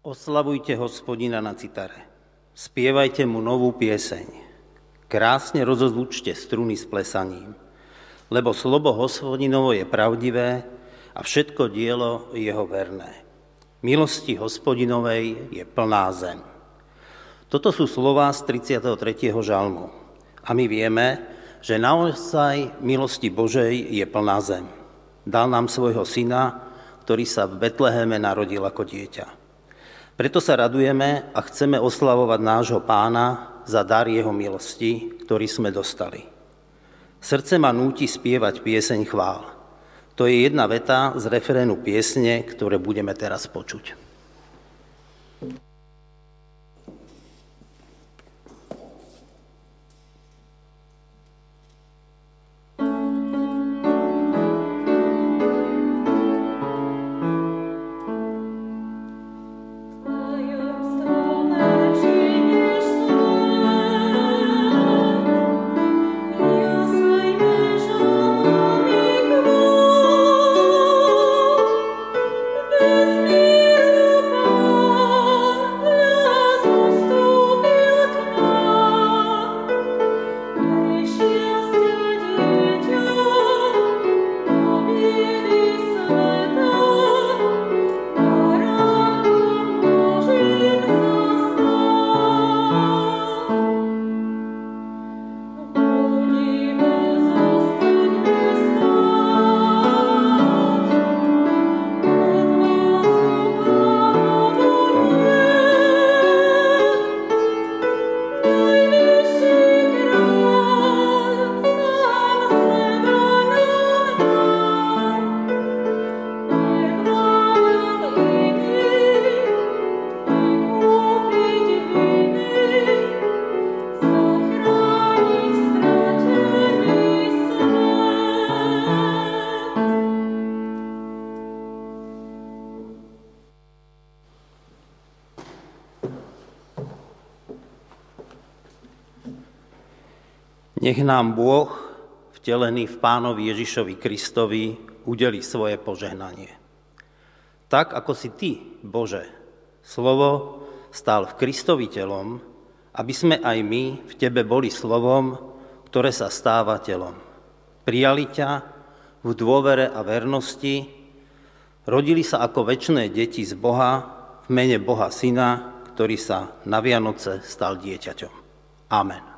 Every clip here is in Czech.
Oslavujte hospodina na citare. Spievajte mu novú pieseň. Krásne rozozvučte struny s plesaním. Lebo slobo hospodinovo je pravdivé a všetko dielo jeho verné. Milosti hospodinovej je plná zem. Toto sú slova z 33. žalmu. A my vieme, že naozaj milosti Božej je plná zem. Dal nám svojho syna, ktorý sa v Betleheme narodil ako dieťa. Preto sa radujeme a chceme oslavovať nášho pána za dar jeho milosti, ktorý sme dostali. Srdce ma núti spievať pieseň chvál. To je jedna veta z referénu piesne, ktoré budeme teraz počuť. Nech nám Bôh, vtelený v Pánovi Ježišovi Kristovi, udeli svoje požehnanie. Tak, ako si Ty, Bože, slovo stál v Kristovi telom, aby sme aj my v Tebe boli slovom, ktoré sa stáva telom. Prijali ťa v dôvere a vernosti, rodili sa ako väčšné deti z Boha v mene Boha Syna, ktorý sa na Vianoce stal dieťaťom. Amen.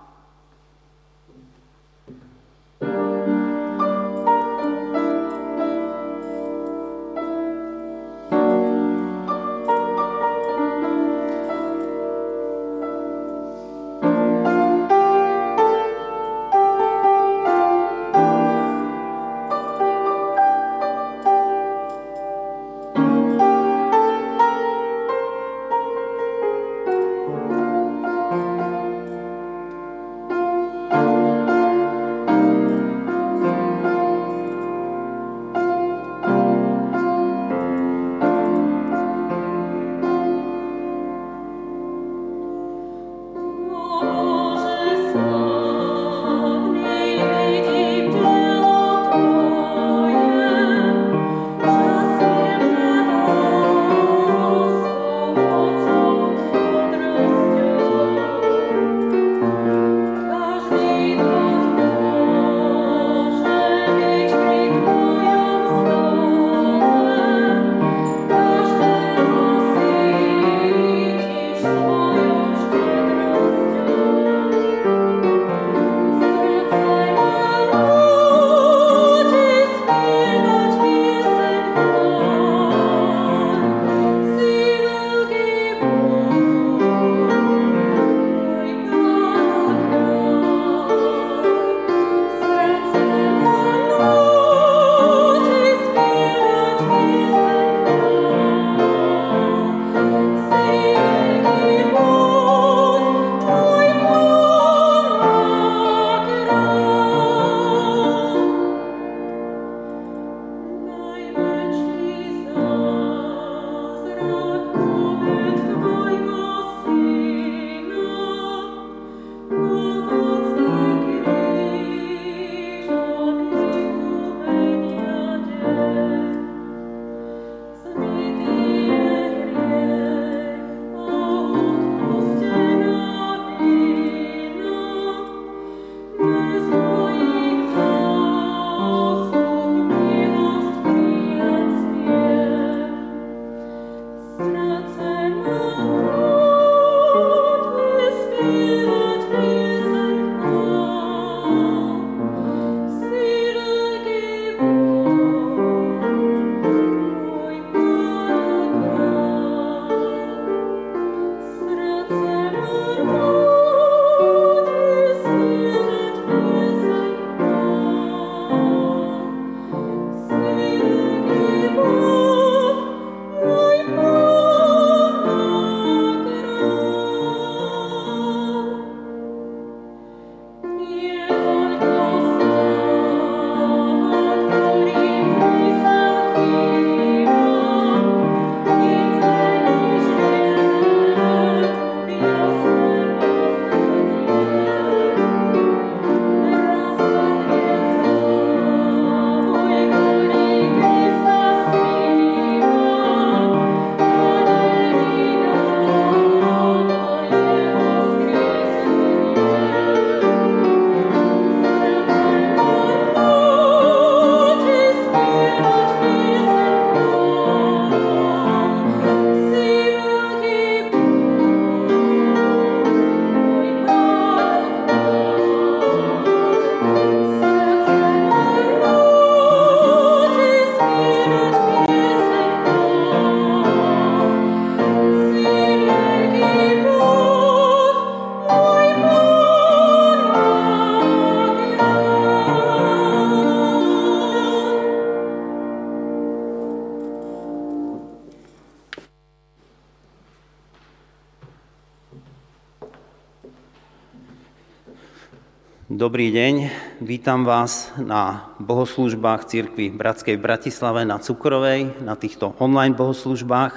Dobrý deň, vítam vás na bohoslužbách Církvy Bratskej v Bratislave na Cukrovej, na týchto online bohoslužbách.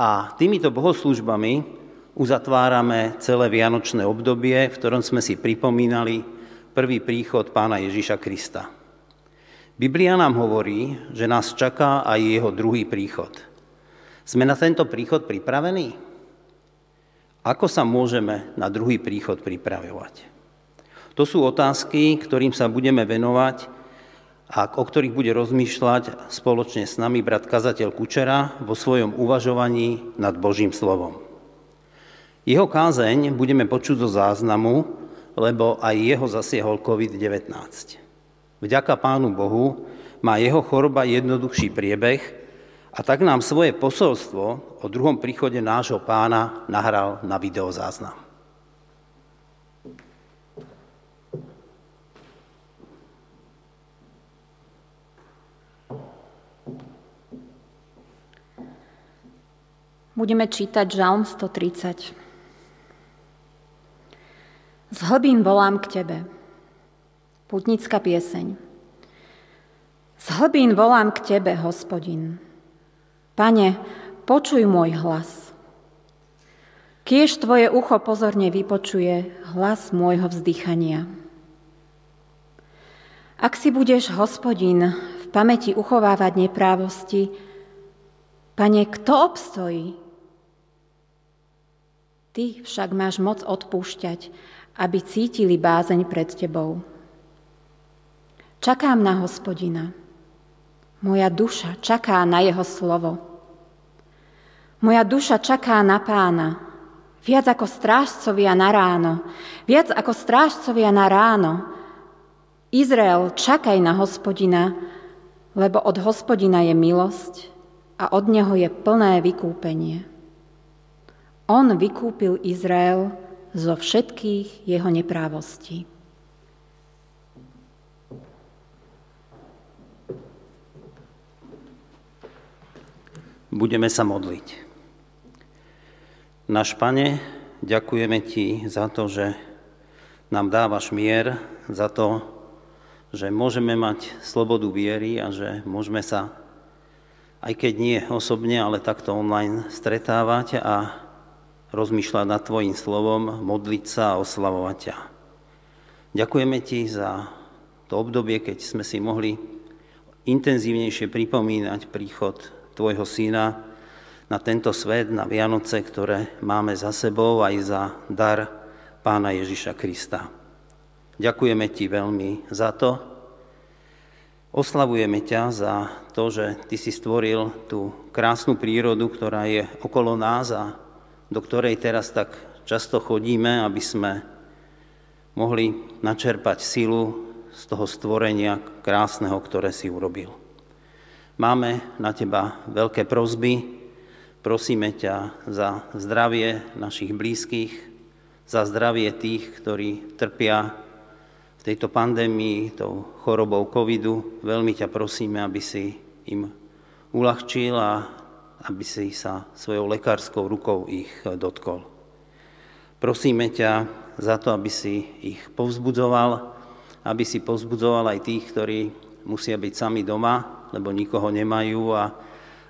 A týmito bohoslužbami uzatvárame celé vianočné obdobie, v ktorom sme si pripomínali prvý príchod pána Ježiša Krista. Biblia nám hovorí, že nás čaká aj jeho druhý príchod. Sme na tento príchod pripravení? Ako sa môžeme na druhý príchod pripravovať? To sú otázky, ktorým sa budeme venovať a o ktorých bude rozmýšľať spoločne s nami brat kazateľ Kučera vo svojom uvažovaní nad Božím slovom. Jeho kázeň budeme počuť zo záznamu, lebo aj jeho zasiehol COVID-19. Vďaka Pánu Bohu má jeho choroba jednoduchší priebeh a tak nám svoje posolstvo o druhom príchode nášho pána nahral na videozáznam. Budeme čítať Žalm 130. Z hlbín volám k Tebe. Putnická pieseň. Z hlbín volám k Tebe, hospodin. Pane, počuj môj hlas. Kiež Tvoje ucho pozorne vypočuje hlas môjho vzdychania. Ak si budeš, hospodin, v pamäti uchovávať neprávosti, Pane, kto obstojí? Ty však máš moc odpúšťať, aby cítili bázeň pred tebou. Čakám na hospodina. Moja duša čaká na jeho slovo. Moja duša čaká na pána, viac ako strážcovia na ráno, viac ako strážcovia na ráno. Izrael, čakaj na hospodina, lebo od hospodina je milosť a od neho je plné vykúpenie. On vykúpil Izrael zo všetkých jeho neprávostí. Budeme sa modliť. Náš Pane, ďakujeme Ti za to, že nám dávaš mier, za to, že môžeme mať slobodu viery a že môžeme sa, aj keď nie osobne, ale takto online stretávať a rozmýšľať nad Tvojim slovom, modliť sa a oslavovať ťa. Ďakujeme Ti za to obdobie, keď sme si mohli intenzívnejšie pripomínať príchod Tvojho Syna na tento svet, na Vianoce, ktoré máme za sebou, aj za dar Pána Ježiša Krista. Ďakujeme Ti veľmi za to. Oslavujeme ťa za to, že Ty si stvoril tú krásnu prírodu, ktorá je okolo nás a do ktorej teraz tak často chodíme, aby sme mohli načerpať silu z toho stvorenia krásneho, ktoré si urobil. Máme na teba veľké prozby, prosíme ťa za zdravie našich blízkych, za zdravie tých, ktorí trpia v tejto pandémii, tou chorobou covidu. Veľmi ťa prosíme, aby si im uľahčil a aby si sa svojou lekárskou rukou ich dotkol. Prosíme ťa za to, aby si ich povzbudzoval, aby si povzbudzoval aj tých, ktorí musia byť sami doma, lebo nikoho nemajú a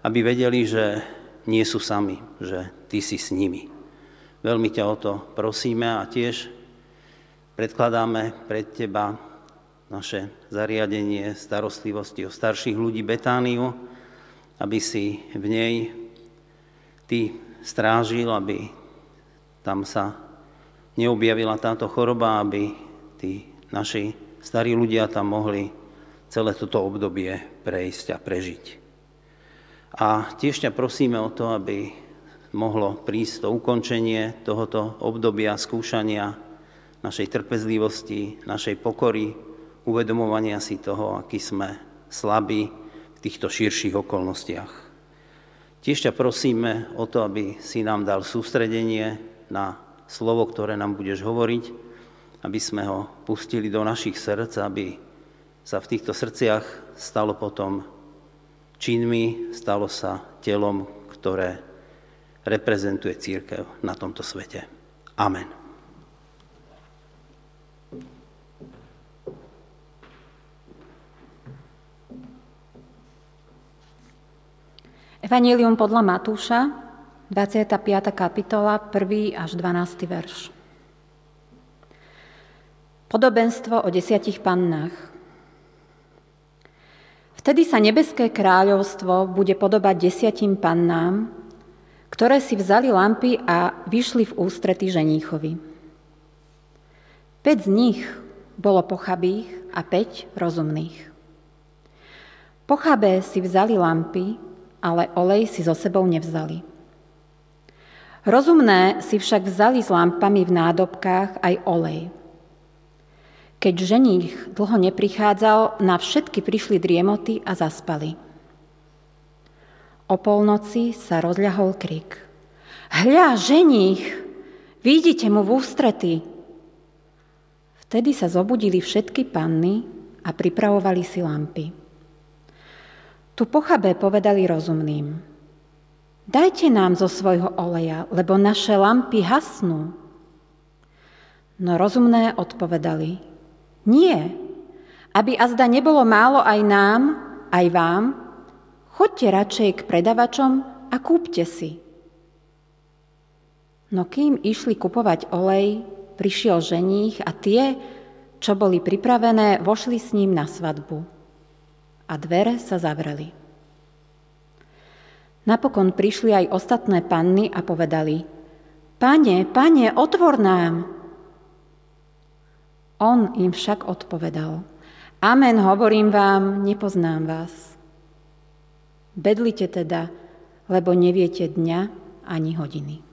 aby vedeli, že nie sú sami, že ty si s nimi. Veľmi ťa o to prosíme a tiež predkladáme pred teba naše zariadenie starostlivosti o starších ľudí Betániu, aby si v nej ty strážil, aby tam sa neobjavila táto choroba, aby tí naši starí ľudia tam mohli celé toto obdobie prejsť a prežiť. A tiež ťa prosíme o to, aby mohlo prísť to ukončenie tohoto obdobia skúšania našej trpezlivosti, našej pokory, uvedomovania si toho, aký sme slabí, týchto širších okolnostiach. Tiež ťa prosíme o to, aby si nám dal sústredenie na slovo, ktoré nám budeš hovoriť, aby sme ho pustili do našich srdc, aby sa v týchto srdciach stalo potom činmi, stalo sa telom, ktoré reprezentuje církev na tomto svete. Amen. Evangelium podľa Matúša, 25. kapitola, 1. až 12. verš. Podobenstvo o desiatich pannách. Vtedy sa nebeské kráľovstvo bude podobať desiatim pannám, ktoré si vzali lampy a vyšli v ústrety ženíchovi. Peť z nich bolo pochabých a päť rozumných. Pochabé si vzali lampy, ale olej si so sebou nevzali. Rozumné si však vzali s lampami v nádobkách aj olej. Keď ženích dlho neprichádzal, na všetky prišli driemoty a zaspali. O polnoci sa rozľahol krik. Hľa, ženích, vidíte mu v ústrety. Vtedy sa zobudili všetky panny a pripravovali si lampy. Tu pochabé povedali rozumným, dajte nám zo svojho oleja, lebo naše lampy hasnú. No rozumné odpovedali, nie, aby azda nebolo málo aj nám, aj vám, choďte radšej k predavačom a kúpte si. No kým išli kupovať olej, prišiel ženích a tie, čo boli pripravené, vošli s ním na svadbu a dvere sa zavreli. Napokon prišli aj ostatné panny a povedali, Pane, pane, otvor nám! On im však odpovedal, Amen, hovorím vám, nepoznám vás. Bedlite teda, lebo neviete dňa ani hodiny.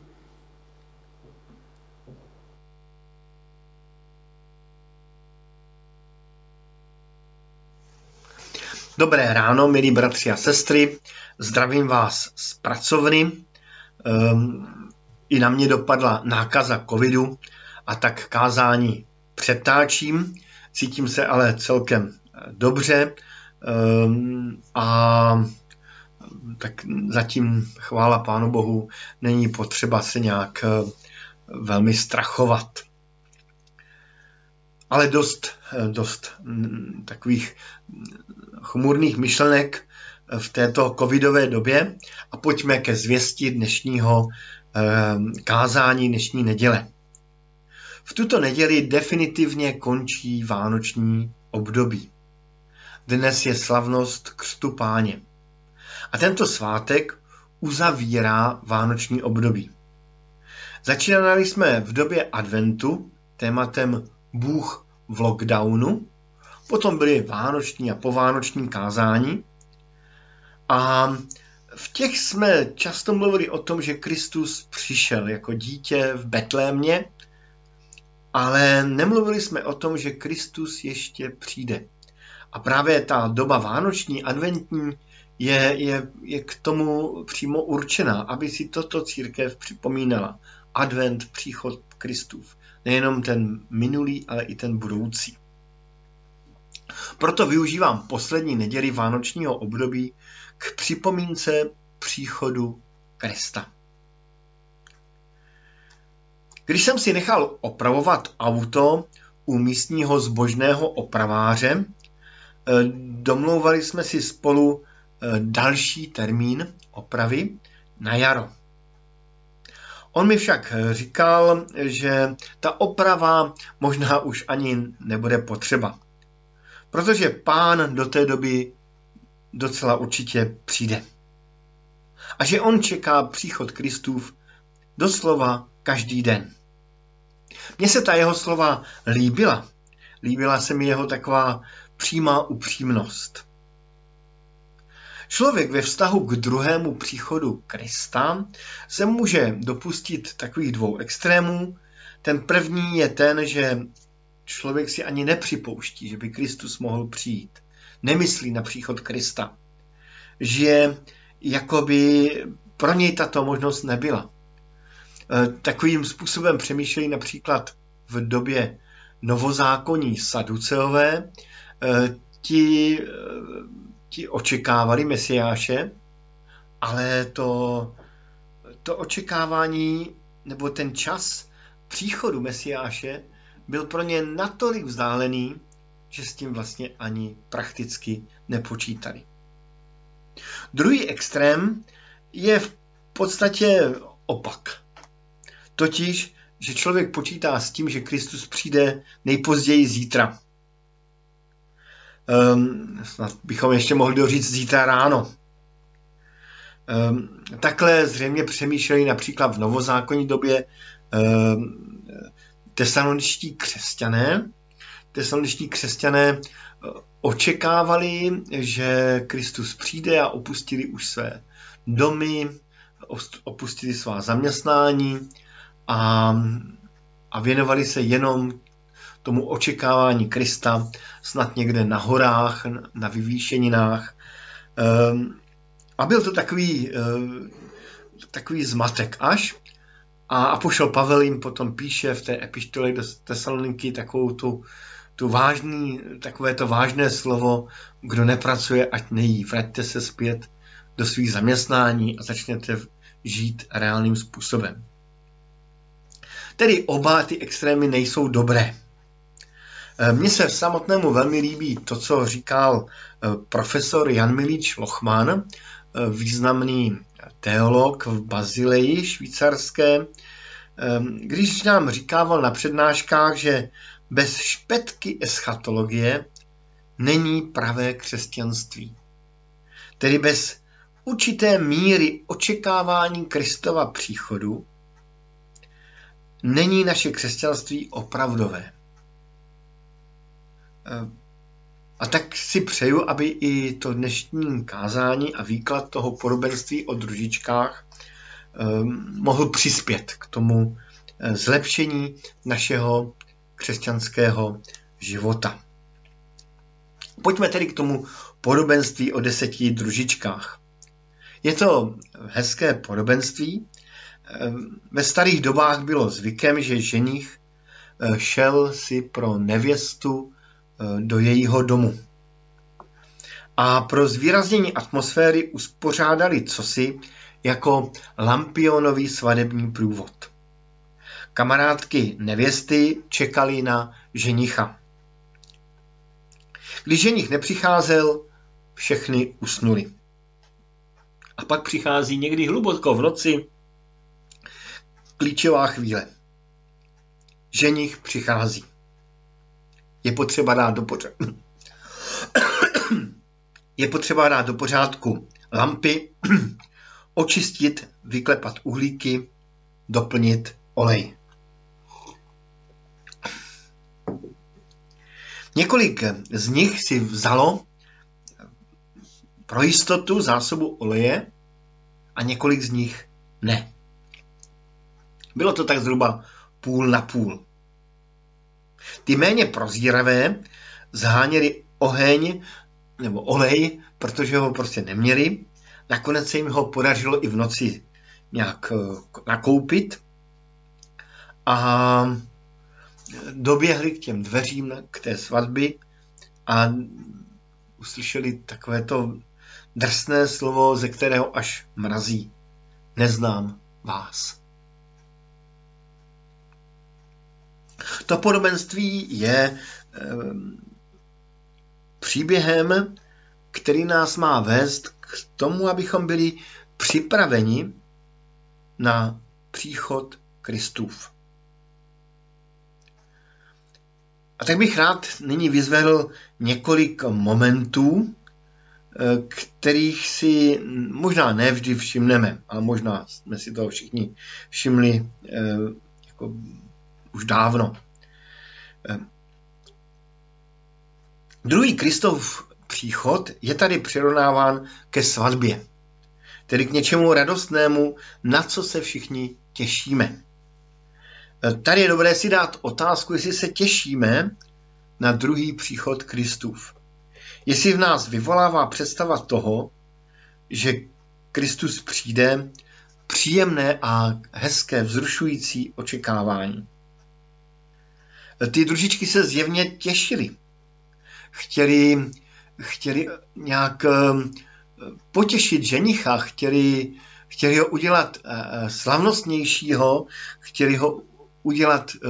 Dobré ráno, milí bratři a sestry. Zdravím vás z pracovny. Um, I na mě dopadla nákaza covidu a tak kázání přetáčím. Cítím se ale celkem eh, dobře um, a tak zatím chvála Pánu Bohu není potřeba se nějak eh, velmi strachovat ale dost, eh, dost mm, takových chmurných myšlenek v této covidové době a pojďme ke zvěsti dnešního ehm, kázání dnešní neděle. V tuto neděli definitivně končí vánoční období. Dnes je slavnost Křtu Páně. A tento svátek uzavírá vánoční období. Začínali jsme v době adventu tématem Bůh v lockdownu Potom byly vánoční a povánoční kázání a v těch jsme často mluvili o tom, že Kristus přišel jako dítě v Betlémě, ale nemluvili jsme o tom, že Kristus ještě přijde. A právě ta doba vánoční, adventní, je, je, je k tomu přímo určená, aby si toto církev připomínala. Advent, příchod Kristův. Nejenom ten minulý, ale i ten budoucí. Proto využívám poslední neděli vánočního období k připomínce příchodu Krista. Když jsem si nechal opravovat auto u místního zbožného opraváře, eh, domlouvali jsme si spolu eh, další termín opravy na jaro. On mi však říkal, že ta oprava možná už ani nebude potřeba, protože pán do té doby docela určitě přijde. A že on čeká příchod Kristův doslova každý den. Mně se ta jeho slova líbila. Líbila se mi jeho taková přímá upřímnost. Člověk ve vztahu k druhému příchodu Krista se může dopustit takových dvou extrémů. Ten první je ten, že člověk si ani nepřipouští, že by Kristus mohl přijít. Nemyslí na příchod Krista. Že jakoby pro něj tato možnost nebyla. E, takovým způsobem přemýšlejí například v době novozákonní saduceové. E, ti, e, ti očekávali Mesiáše, ale to, to očekávání nebo ten čas příchodu Mesiáše byl pro ně natolik vzdálený, že s tím vlastně ani prakticky nepočítali. Druhý extrém je v podstatě opak. Totiž, že člověk počítá s tím, že Kristus přijde nejpozději zítra. Um, snad bychom ještě mohli doříct zítra ráno. Um, takhle zřejmě přemýšleli například v novozákonní době um, tesaloničtí křesťané. Tesaloničtí křesťané očekávali, že Kristus přijde a opustili už své domy, opustili svá zaměstnání a, a věnovali se jenom tomu očekávání Krista, snad někde na horách, na vyvýšeninách. Ehm, a byl to takový, ehm, takový zmatek až. A Apoštol Pavel jim potom píše v té epištole do Tesaloniky takovou tu tu vážný, takové to vážné slovo, kdo nepracuje, ať nejí. Vraťte se zpět do svých zaměstnání a začněte žít reálným způsobem. Tedy oba ty extrémy nejsou dobré. E, mně se v samotnému velmi líbí to, co říkal e, profesor Jan Milič Lochman, e, významný teolog v Bazileji švýcarské, když nám říkával na přednáškách, že bez špetky eschatologie není pravé křesťanství. Tedy bez určité míry očekávání Kristova příchodu není naše křesťanství opravdové. A tak si přeju, aby i to dnešní kázání a výklad toho podobenství o družičkách ehm, mohl přispět k tomu eh, zlepšení našeho křesťanského života. Pojďme tedy k tomu podobenství o deseti družičkách. Je to hezké podobenství. Ve starých dobách bylo zvykem, že ženich eh, šel si pro nevěstu do jejího domu. A pro zvýraznění atmosféry uspořádali cosi jako lampionový svadební průvod. Kamarádky nevěsty čekali na ženicha. Když ženich nepřicházel, všechny usnuli. A pak přichází někdy hluboko v noci klíčová chvíle. Ženich přichází. Je potřeba dát do pořádku. Je potřeba dát do pořádku lampy, očistit, vyklepat uhlíky, doplnit olej. Několik z nich si vzalo pro jistotu zásobu oleje a několik z nich ne. Bylo to tak zhruba půl na půl. Ty méně prozíravé zháněli oheň nebo olej, protože ho prostě neměli. Nakonec se jim ho podařilo i v noci nějak eh, nakoupit a doběhli k těm dveřím k té svatbě a uslyšeli takovéto drsné slovo, ze kterého až mrazí. Neznám vás. To podobenství je e, příběhem, který nás má vést k tomu, abychom byli připraveni na příchod Kristův. A tak bych rád nyní vyzvedl několik momentů, eh, kterých si možná nevždy všimneme, ale možná jsme si toho všichni všimli eh, jako už dávno. Eh, druhý Kristov příchod je tady přirovnáván ke svatbě, tedy k něčemu radostnému, na co se všichni těšíme. Tady je dobré si dát otázku, jestli se těšíme na druhý příchod Kristův. Jestli v nás vyvolává představa toho, že Kristus přijde, příjemné a hezké, vzrušující očekávání. Ty družičky se zjevně těšily. Chtěli, chtěli nějak eh, potěšit ženicha, chtěli, chtěli ho udělat eh, slavnostnějšího, chtěli ho udělat eh,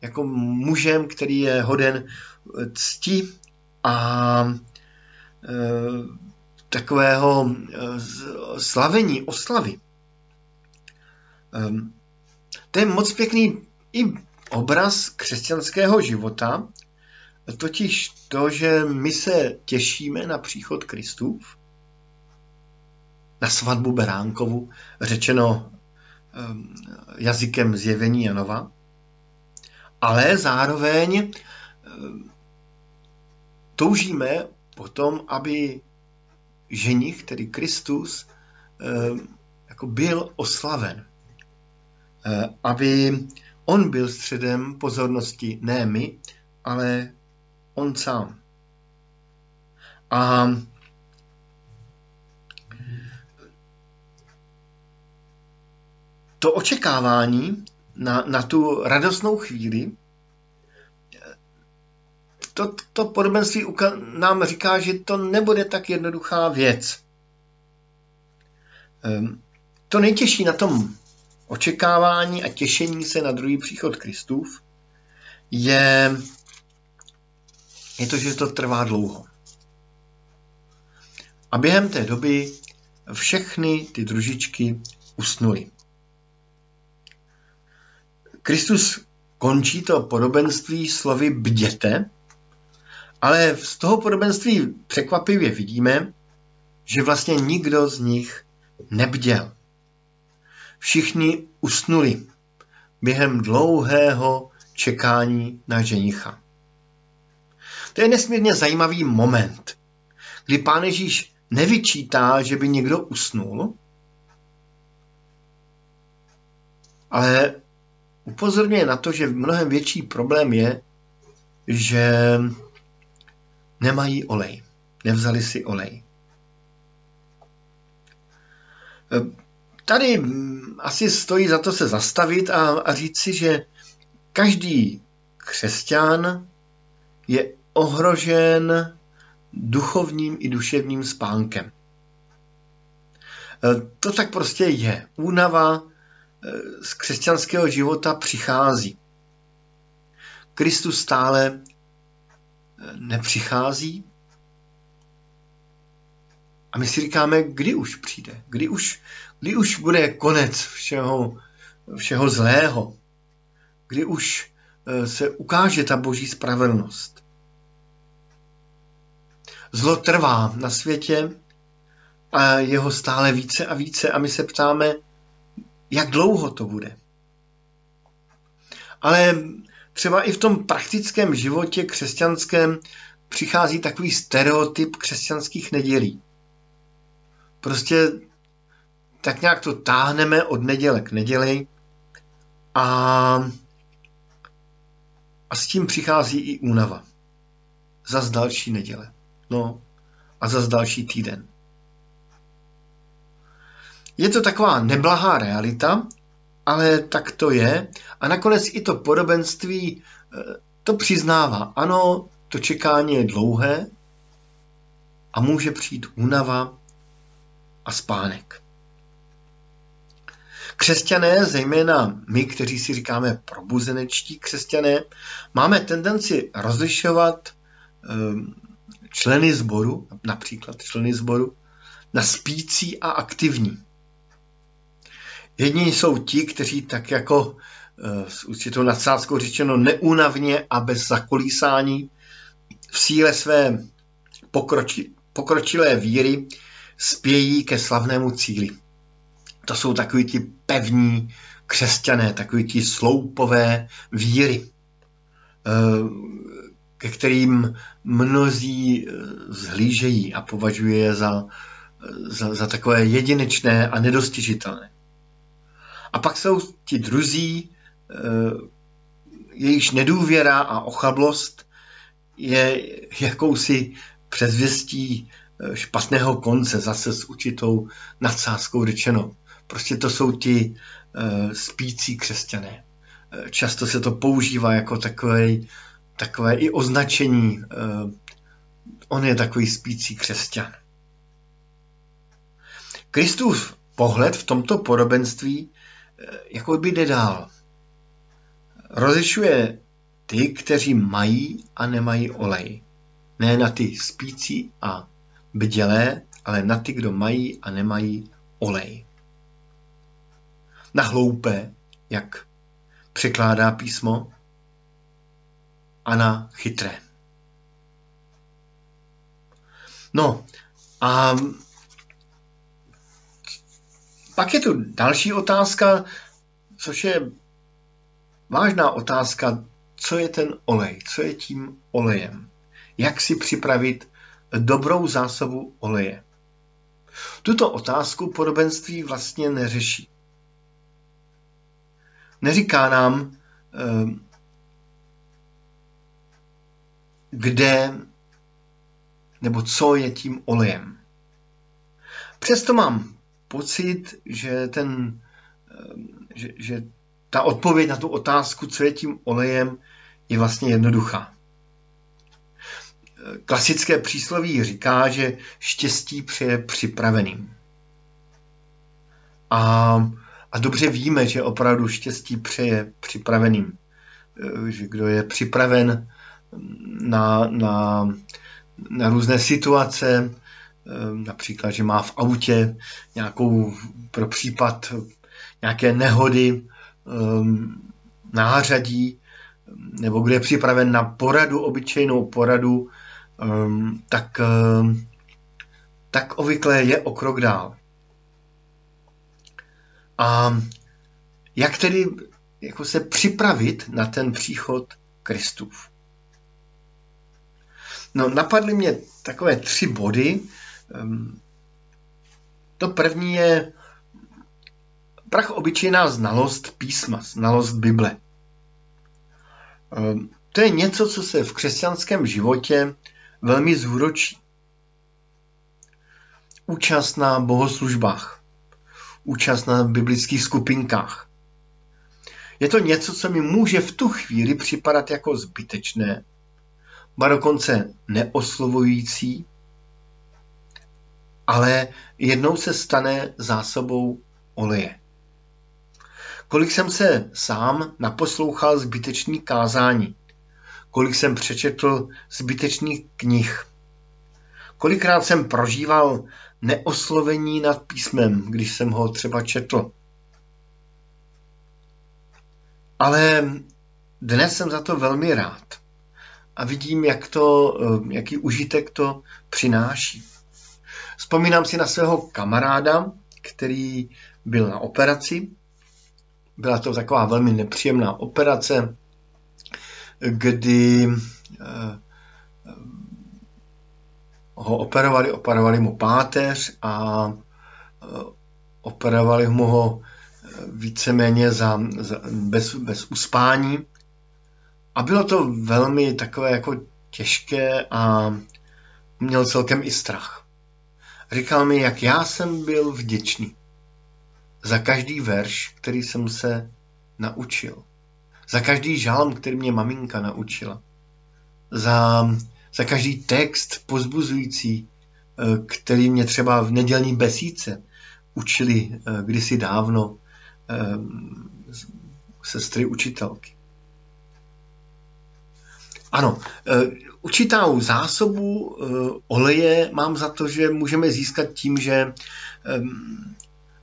jako mužem, který je hoden eh, cti a takového slavení, oslavy. Ehm, to je moc pěkný i obraz křesťanského života, totiž to, že my se těšíme na příchod Kristův, na svatbu Beránkovu, řečeno ehm, jazykem zjevení Janova, ale zároveň ehm, toužíme potom, aby ženich, tedy Kristus, ehm, jako byl oslaven. Aby on byl středem pozornosti, ne my, ale on sám. A to očekávání na, na tu radostnou chvíli, to, to podobenství nám říká, že to nebude tak jednoduchá věc. Ehm, to nejtěžší na tom očekávání a těšení se na druhý příchod Kristův je, je to, že to trvá dlouho. A během té doby všechny ty družičky usnuly. Kristus končí to podobenství slovy bděte, ale z toho podobenství překvapivě vidíme, že vlastně nikdo z nich nebděl. Všichni usnuli během dlouhého čekání na ženicha. To je nesmírně zajímavý moment, kdy pán Ježíš nevyčítá, že by někdo usnul, ale upozorňuje na to, že mnohem větší problém je, že nemají olej. Nevzali si olej. Tady asi stojí za to se zastavit a, a říct si, že každý křesťan je ohrožen duchovním i duševním spánkem. To tak prostě je. Únava z křesťanského života přichází. Kristus stále nepřichází. A my si říkáme, kdy už přijde, kdy už, kdy už bude konec všeho, všeho zlého, kdy už eh, se ukáže ta boží spravedlnost. Zlo trvá na světě a jeho stále více a více a my se ptáme, jak dlouho to bude. Ale třeba i v tom praktickém životě křesťanském přichází takový stereotyp křesťanských nedělí. Prostě tak nějak to táhneme od neděle k neděli a, a s tím přichází i únava. Zas další neděle. No a zas další týden. Je to taková neblahá realita, ale tak to je. A nakonec i to podobenství eh, to přiznává. Ano, to čekání je dlouhé a může přijít únava a spánek. Křesťané, zejména my, kteří si říkáme probuzenečtí křesťané, máme tendenci rozlišovat ehm, členy sboru, například členy sboru, na spící a aktivní. Jedni jsou ti, kteří tak jako eh, s určitou nadsázkou řečeno neúnavně a bez zakolísání v síle své pokroči, pokročilé víry spějí ke slavnému cíli. To jsou takový ti pevní křesťané, takový ti sloupové víry, eh, ke kterým mnozí eh, zhlížejí a považují je za, za, za takové jedinečné a nedostižitelné. A pak jsou ti druzí, eh, jejíž nedůvěra a ochablost je jakousi předzvěstí eh, špatného konce, zase s určitou nadsázkou řečeno. Prostě to jsou ti uh, spící křesťané. Často se to používá jako takové, takové i označení. Uh, on je takový spící křesťan. Kristův pohled v tomto podobenství jako by jde dál. Rozlišuje ty, kteří mají a nemají olej. Ne na ty spící a bdělé, ale na ty, kdo mají a nemají olej. Na hloupé, jak překládá písmo, a na chytré. No a pak je tu další otázka, což je vážná otázka, co je ten olej, co je tím olejem. Jak si připravit dobrou zásobu oleje. Tuto otázku podobenství vlastně neřeší. Neříká nám, eh, kde nebo co je tím olejem. Přesto mám pocit, že, ten, ehm, že, že ta odpověď na tu otázku, co je tím olejem, je vlastně jednoduchá. Klasické přísloví říká, že štěstí přeje připraveným. A, a dobře víme, že opravdu štěstí přeje připraveným. Ehm, že kdo je připraven na, na, na různé situace, Ehm, například, že má v autě nějakou pro případ nějaké nehody ehm, nářadí, nebo kde je připraven na poradu, obyčejnou poradu, tak, tak obvykle je o krok dál. A jak tedy jako se připravit na ten příchod Kristův? No, napadly mě takové tři body, Ehm, to první je prach obyčejná znalost písma, znalost Bible. Ehm, to je něco, co se v křesťanském životě velmi zúročí. Účast na bohoslužbách, účast na biblických skupinkách. Je to něco, co mi může v tu chvíli připadat jako zbytečné, ba dokonce neoslovující, ale jednou se stane zásobou oleje. Kolik jsem se sám naposlouchal zbytečný kázání, kolik jsem přečetl zbytečných knih, kolikrát jsem prožíval neoslovení nad písmem, když jsem ho třeba četl. Ale dnes jsem za to velmi rád a vidím, jak to, jaký užitek to přináší. Vzpomínám si na svého kamaráda, který byl na operaci. Byla to taková velmi nepříjemná operace, kdy eh, ho operovali, operovali mu páteř a eh, operovali mu ho eh, víceméně za, za, bez, bez uspání. A bylo to velmi takové jako těžké a měl celkem i strach. Říkal mi, jak já jsem byl vděčný za každý verš, který jsem se naučil. Za každý žálm, který mě maminka naučila. Za, za každý text pozbuzující, eh, který mě třeba v nedělní besíce učili eh, kdysi dávno eh, sestry učitelky. Ano, určitou zásobu oleje mám za to, že můžeme získat tím, že,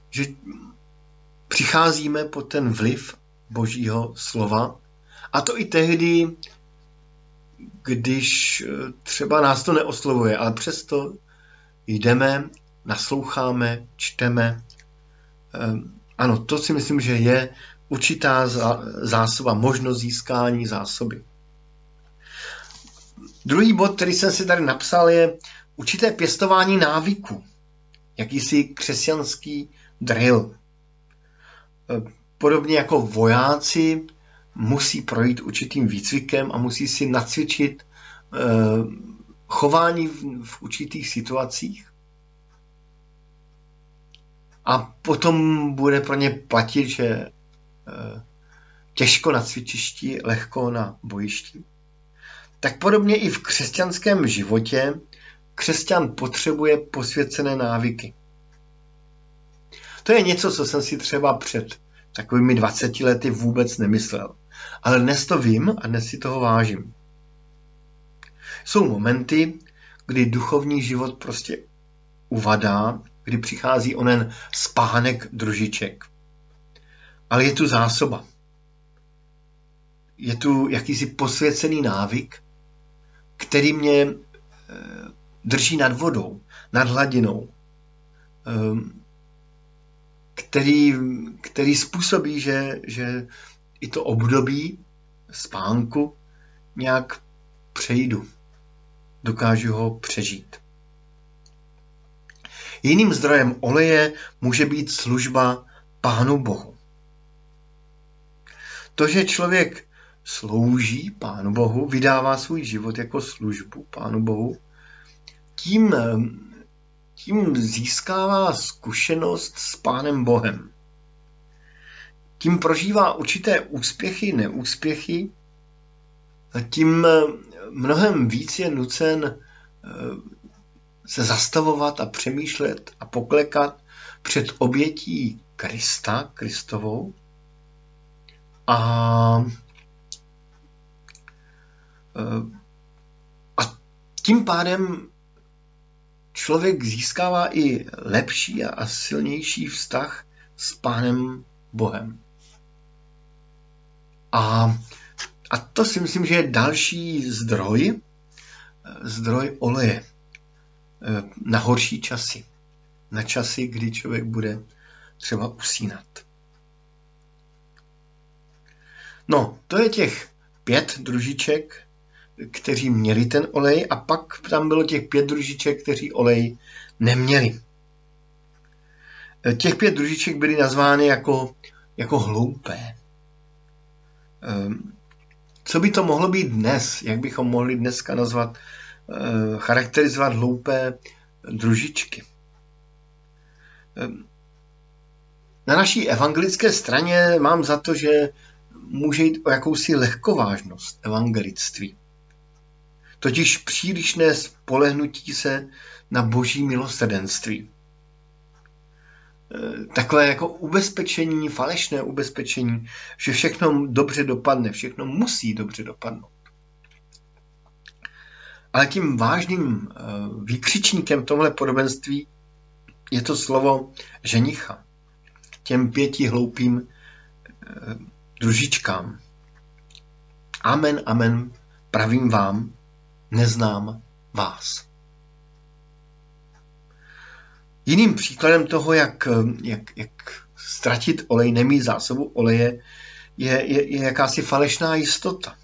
že přicházíme pod ten vliv božího slova. A to i tehdy, když eh, třeba nás to neoslovuje, ale přesto jdeme, nasloucháme, čteme. Ehm, ano, to si myslím, že je určitá zásoba, možnost získání zásoby. Druhý bod, který jsem si tady napsal, je určité pěstování návyku. Jakýsi křesťanský drill. Ehm, podobně jako vojáci musí projít určitým výcvikem a musí si nacvičit eh, chování v určitých situacích. A potom bude pro ně platit, že eh, těžko na cvičišti, lehko na bojišti. Tak podobně i v křesťanském životě křesťan potřebuje posvěcené návyky. To je něco, co jsem si třeba před takovými 20 lety vůbec nemyslel. Ale dnes to vím a dnes si toho vážím. Jsou momenty, kdy duchovní život prostě uvadá, kdy přichází onen spánek družiček. Ale je tu zásoba. Je tu jakýsi posvěcený návyk, který mě eh, drží nad vodou, nad hladinou. Ehm, který, který způsobí, že, že i to období spánku nějak přejdu. Dokážu ho přežít. Jiným zdrojem oleje může být služba Pánu Bohu. To, že člověk slouží Pánu Bohu, vydává svůj život jako službu Pánu Bohu, tím tím získává zkušenost s Pánem Bohem. Tím prožívá určité úspěchy, neúspěchy, a tím eh, mnohem víc je nucen eh, se zastavovat a přemýšlet a poklekat před obětí Krista, Kristovou. A, eh, a tím pádem člověk získává i lepší a silnější vztah s Pánem Bohem. A, a to si myslím, že je další zdroj, zdroj oleje eh, na horší časy. Na časy, kdy člověk bude třeba usínat. No, to je těch pět družiček kteří měli ten olej a pak tam bylo těch pět družiček, kteří olej neměli. Těch pět družiček byly nazvány jako, jako hloupé. Ehm, co by to mohlo být dnes? Jak bychom mohli dneska nazvat, eh, charakterizovat hloupé družičky? Ehm, na naší evangelické straně mám za to, že může jít o jakousi lehkovážnost evangelictví totiž přílišné spolehnutí se na boží milosrdenství. E, takové jako ubezpečení, falešné ubezpečení, že všechno dobře dopadne, všechno musí dobře dopadnout. Ale tím vážným e, výkřičníkem tomhle podobenství je to slovo ženicha. Těm pěti hloupým e, družičkám. Amen, amen, pravím vám, neznám vás. Jiným příkladem toho, jak, jak, jak ztratit olej, nemít zásobu oleje, je, je, je jakási falešná jistota.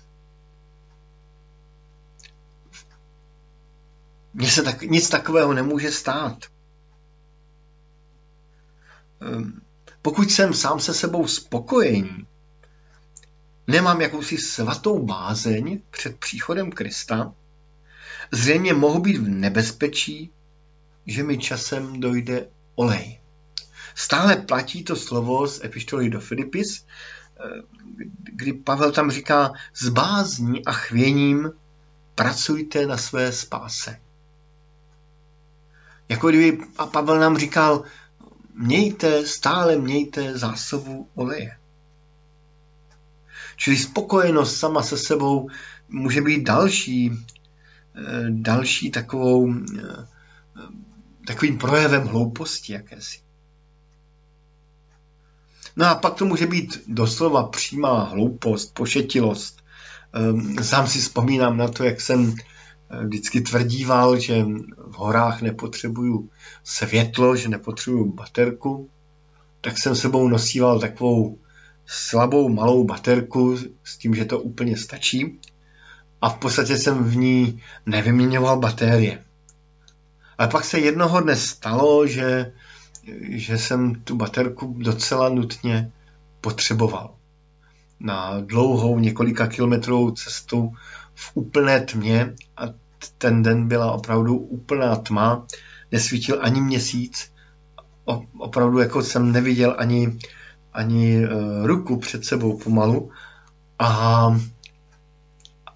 Mně se tak, nic takového nemůže stát. ehm, pokud jsem sám se sebou spokojený, nemám jakousi svatou bázeň před příchodem Krista, zřejmě mohu být v nebezpečí, že mi časem dojde olej. Stále platí to slovo z epištoly do Filipis, eh, kdy Pavel tam říká, s bázní a chvěním pracujte na své spáse. Jako kdyby a Pavel nám říkal, mějte, stále mějte zásobu oleje. Čili spokojenost sama se sebou může být další, eh, další takovou, eh, takovým projevem hlouposti jakési. No a pak to může být doslova přímá hloupost, pošetilost. Ehm, sám si vzpomínám na to, jak jsem eh, vždycky tvrdíval, že v horách nepotřebuju světlo, že nepotřebuju baterku, tak jsem sebou nosíval takovou slabou malou baterku s tím, že to úplně stačí a v podstatě jsem v ní nevyměňoval baterie. Ale pak se jednoho dne stalo, že, že jsem tu baterku docela nutně potřeboval. Na dlouhou několika kilometrovou cestu v úplné tmě a ten den byla opravdu úplná tma, nesvítil ani měsíc, opravdu jako jsem neviděl ani, ani uh, ruku před sebou pomalu. A,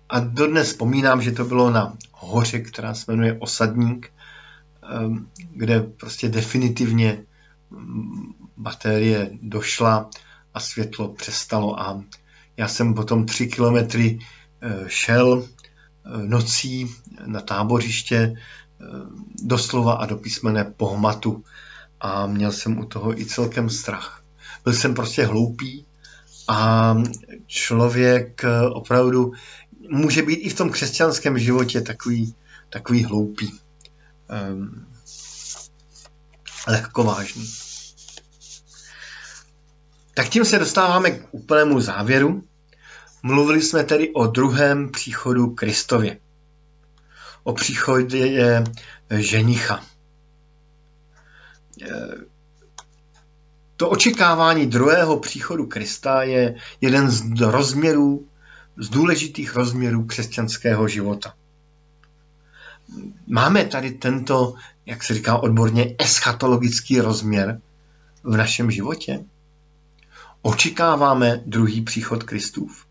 a dodnes vzpomínám, že to bylo na hoře, která se jmenuje Osadník kde prostě definitivně mm, baterie došla a světlo přestalo. A já jsem potom tři kilometry eh, šel eh, nocí na tábořiště eh, doslova a do písmene pohmatu. A měl jsem u toho i celkem strach. Byl jsem prostě hloupý a člověk opravdu může být i v tom křesťanském životě takový, takový hloupý um, lehkovážný. Tak tím se dostáváme k úplnému závěru. Mluvili jsme tedy o druhém příchodu Kristově. O příchodě ženicha. To očekávání druhého příchodu Krista je jeden z rozměrů, z důležitých rozměrů křesťanského života máme tady tento, jak se říká odborně, eschatologický rozměr v našem životě? Očekáváme druhý příchod Kristův?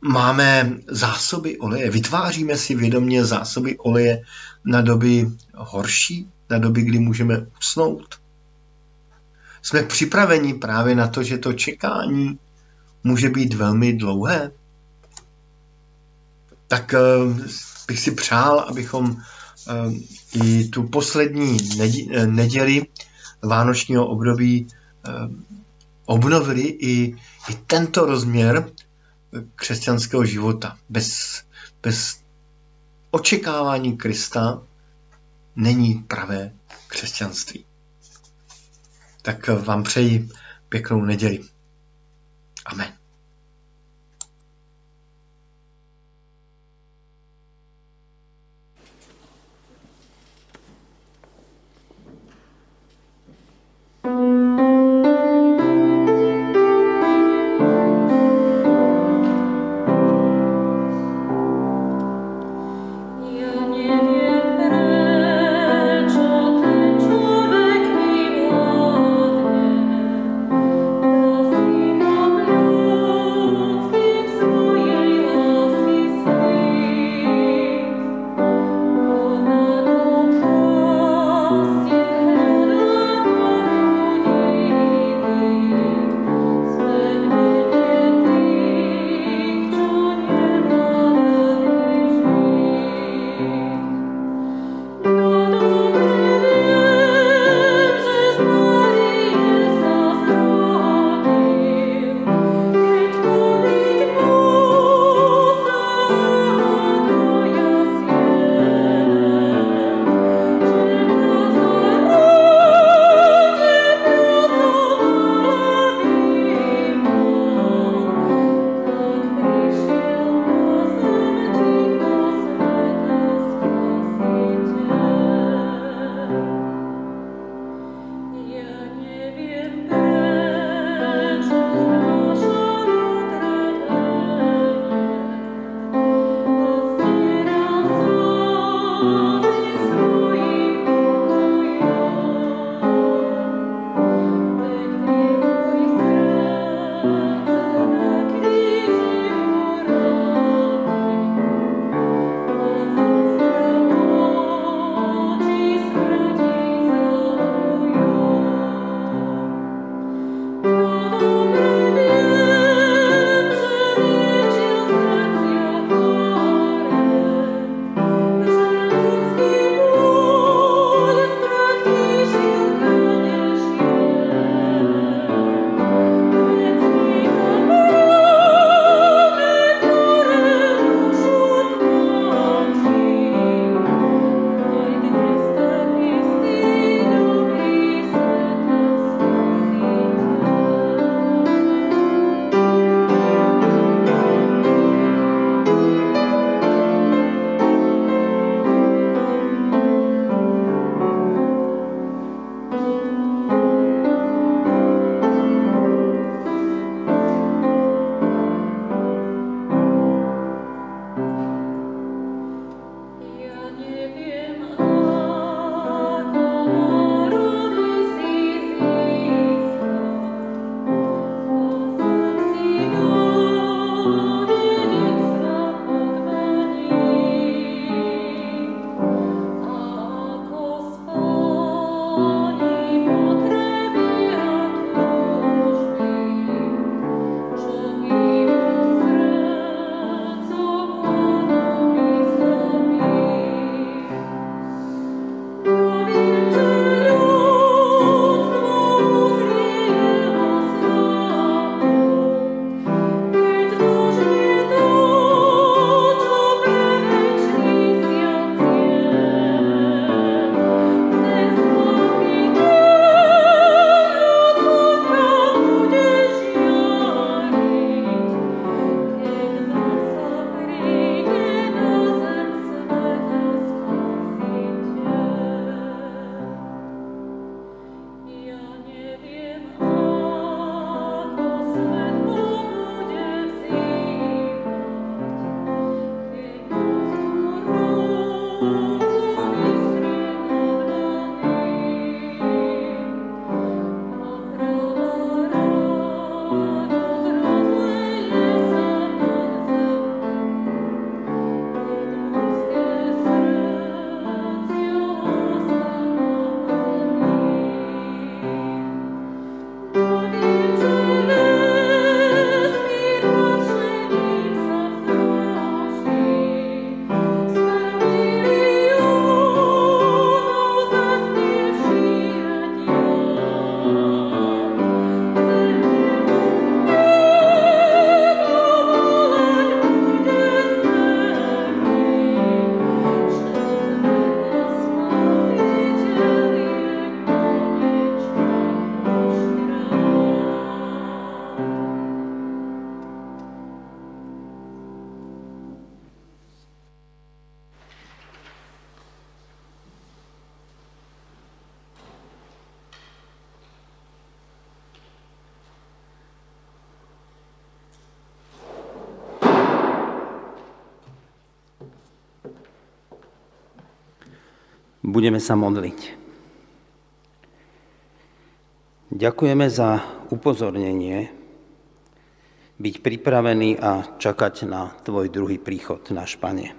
Máme zásoby oleje, vytváříme si vědomě zásoby oleje na doby horší, na doby, kdy můžeme usnout. Jsme připraveni právě na to, že to čekání může být velmi dlouhé tak eh, bych si přál, abychom eh, i tu poslední eh, neděli vánočního období obnovili i, i tento rozměr křesťanského života. Bez, bez očekávání Krista není pravé křesťanství. Tak vám přeji pěknou neděli. Amen. Budeme sa modliť. Ďakujeme za upozornenie, byť pripravený a čakať na Tvoj druhý príchod, náš Pane.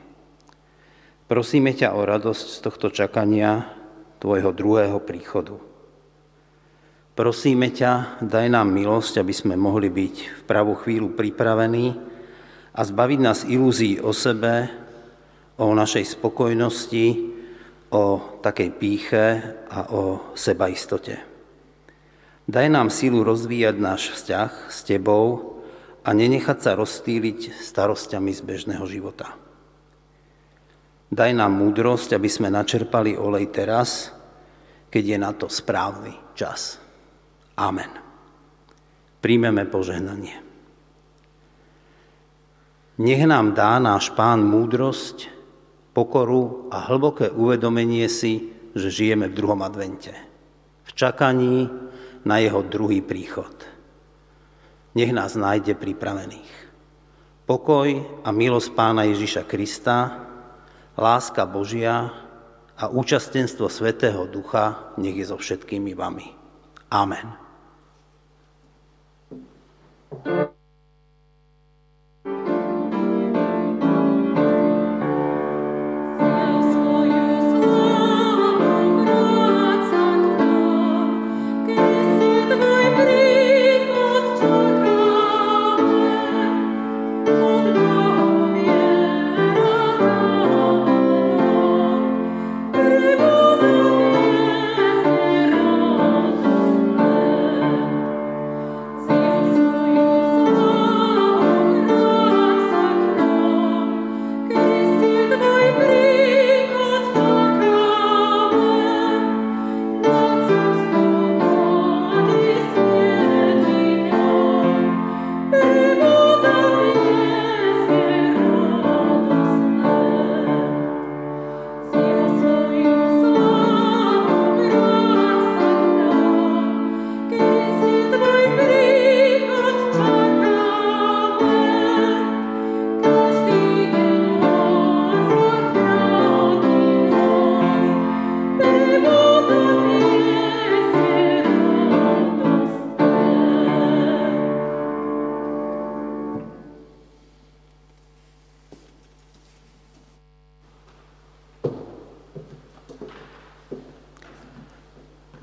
Prosíme ťa o radosť z tohto čakania Tvojho druhého príchodu. Prosíme ťa, daj nám milosť, aby sme mohli byť v pravú chvíľu pripravení a zbaviť nás ilúzií o sebe, o našej spokojnosti, o takej píche a o sebaistote. Daj nám sílu rozvíjať náš vzťah s Tebou a nenechať sa rozstýliť starosťami z bežného života. Daj nám múdrosť, aby sme načerpali olej teraz, keď je na to správny čas. Amen. Príjmeme požehnanie. Nech nám dá náš Pán múdrosť, pokoru a hlboké uvedomenie si, že žijeme v druhom advente. V čakaní na jeho druhý príchod. Nech nás nájde pripravených. Pokoj a milosť Pána Ježiša Krista, láska Božia a účastenstvo Svetého Ducha nech je so všetkými vami. Amen. thank you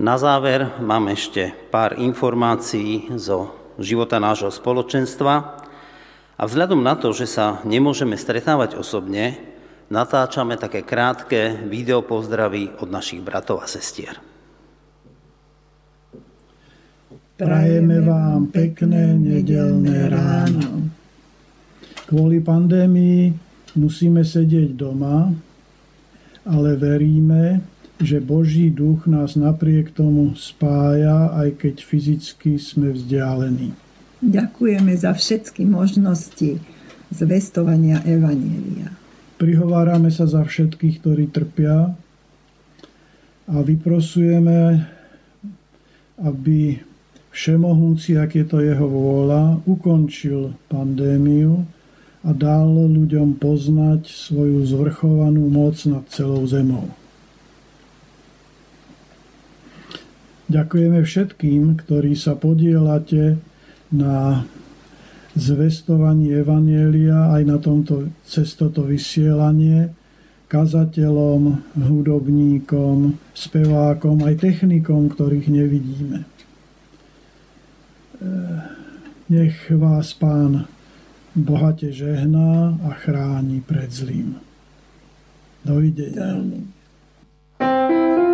Na záver mám ešte pár informácií zo života nášho spoločenstva a vzhľadom na to, že sa nemôžeme stretávať osobne, natáčame také krátke videopozdravy od našich bratov a sestier. Prajeme vám pekné nedelné ráno. Kvôli pandémii musíme sedieť doma, ale veríme, že Boží duch nás napriek tomu spája, aj keď fyzicky sme vzdialení. Ďakujeme za všetky možnosti zvestovania Evanielia. Prihovárame sa za všetkých, ktorí trpia a vyprosujeme, aby všemohúci, ak je to jeho vôľa, ukončil pandémiu a dal ľuďom poznať svoju zvrchovanú moc nad celou zemou. Ďakujeme všetkým, ktorí sa podielate na zvestovaní Evanielia aj na tomto, cez toto vysielanie, kazateľom, hudobníkom, spevákom, aj technikom, ktorých nevidíme. Nech vás Pán bohate žehná a chráni pred zlým. Dovidenia. Amen.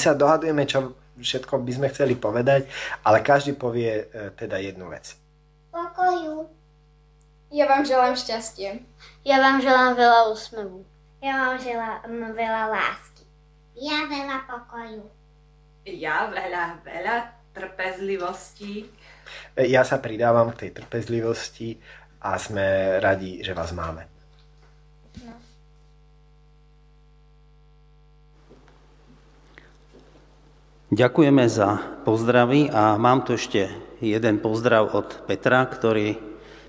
Sa dohadujeme, čo všetko by sme chceli povedať, ale každý povie e, teda jednu vec. Pokoju. Ja vám želám šťastie. Ja vám želám veľa úsmevu. Ja vám želám veľa lásky. Ja veľa pokoju. Ja veľa, veľa trpezlivosti. Ja sa pridávam k tej trpezlivosti a sme radi, že vás máme. Ďakujeme za pozdravy a mám tu ešte jeden pozdrav od Petra, ktorý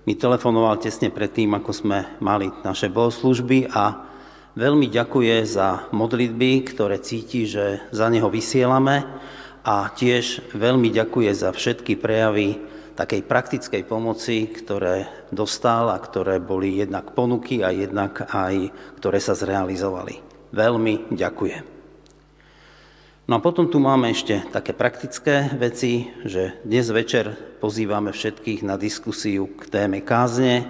mi telefonoval tesne predtým, ako sme mali naše bohoslužby a veľmi ďakuje za modlitby, ktoré cíti, že za neho vysielame a tiež veľmi ďakuje za všetky prejavy takej praktickej pomoci, ktoré dostal a ktoré boli jednak ponuky a jednak aj, ktoré sa zrealizovali. Veľmi ďakujem. No a potom tu máme ešte také praktické veci, že dnes večer pozývame všetkých na diskusiu k téme kázne.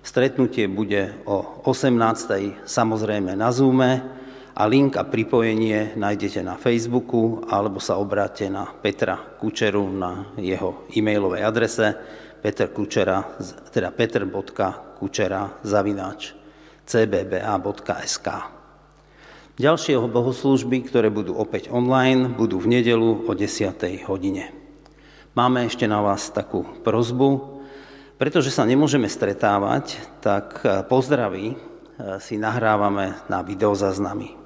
Stretnutie bude o 18. samozrejme na Zoome a link a pripojenie nájdete na Facebooku alebo sa obráte na Petra Kučeru na jeho e-mailovej adrese peterkučera, teda peter.kučera zavináč cbba.sk. Ďalšie bohoslužby, ktoré budú opäť online, budú v nedelu o 10. hodine. Máme ešte na vás takú prozbu, pretože sa nemôžeme stretávať, tak e, pozdravy e, si nahrávame na videozaznamy.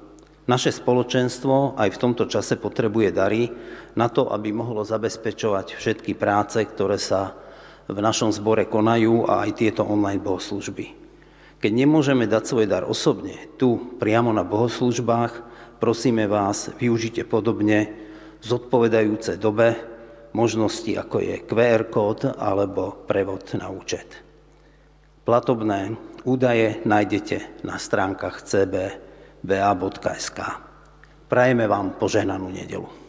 Naše spoločenstvo aj v tomto čase potrebuje dary na to, aby mohlo zabezpečovať všetky práce, ktoré sa v našom zbore konajú a aj tieto online bohoslužby. Keď nemôžeme dať svoj dar osobne, tu, priamo na bohoslužbách, prosíme vás, využite podobne zodpovedajúce dobe možnosti, ako je QR kód alebo prevod na účet. Platobné údaje nájdete na stránkach cbba.sk. Prajeme vám požehnanú nedelu.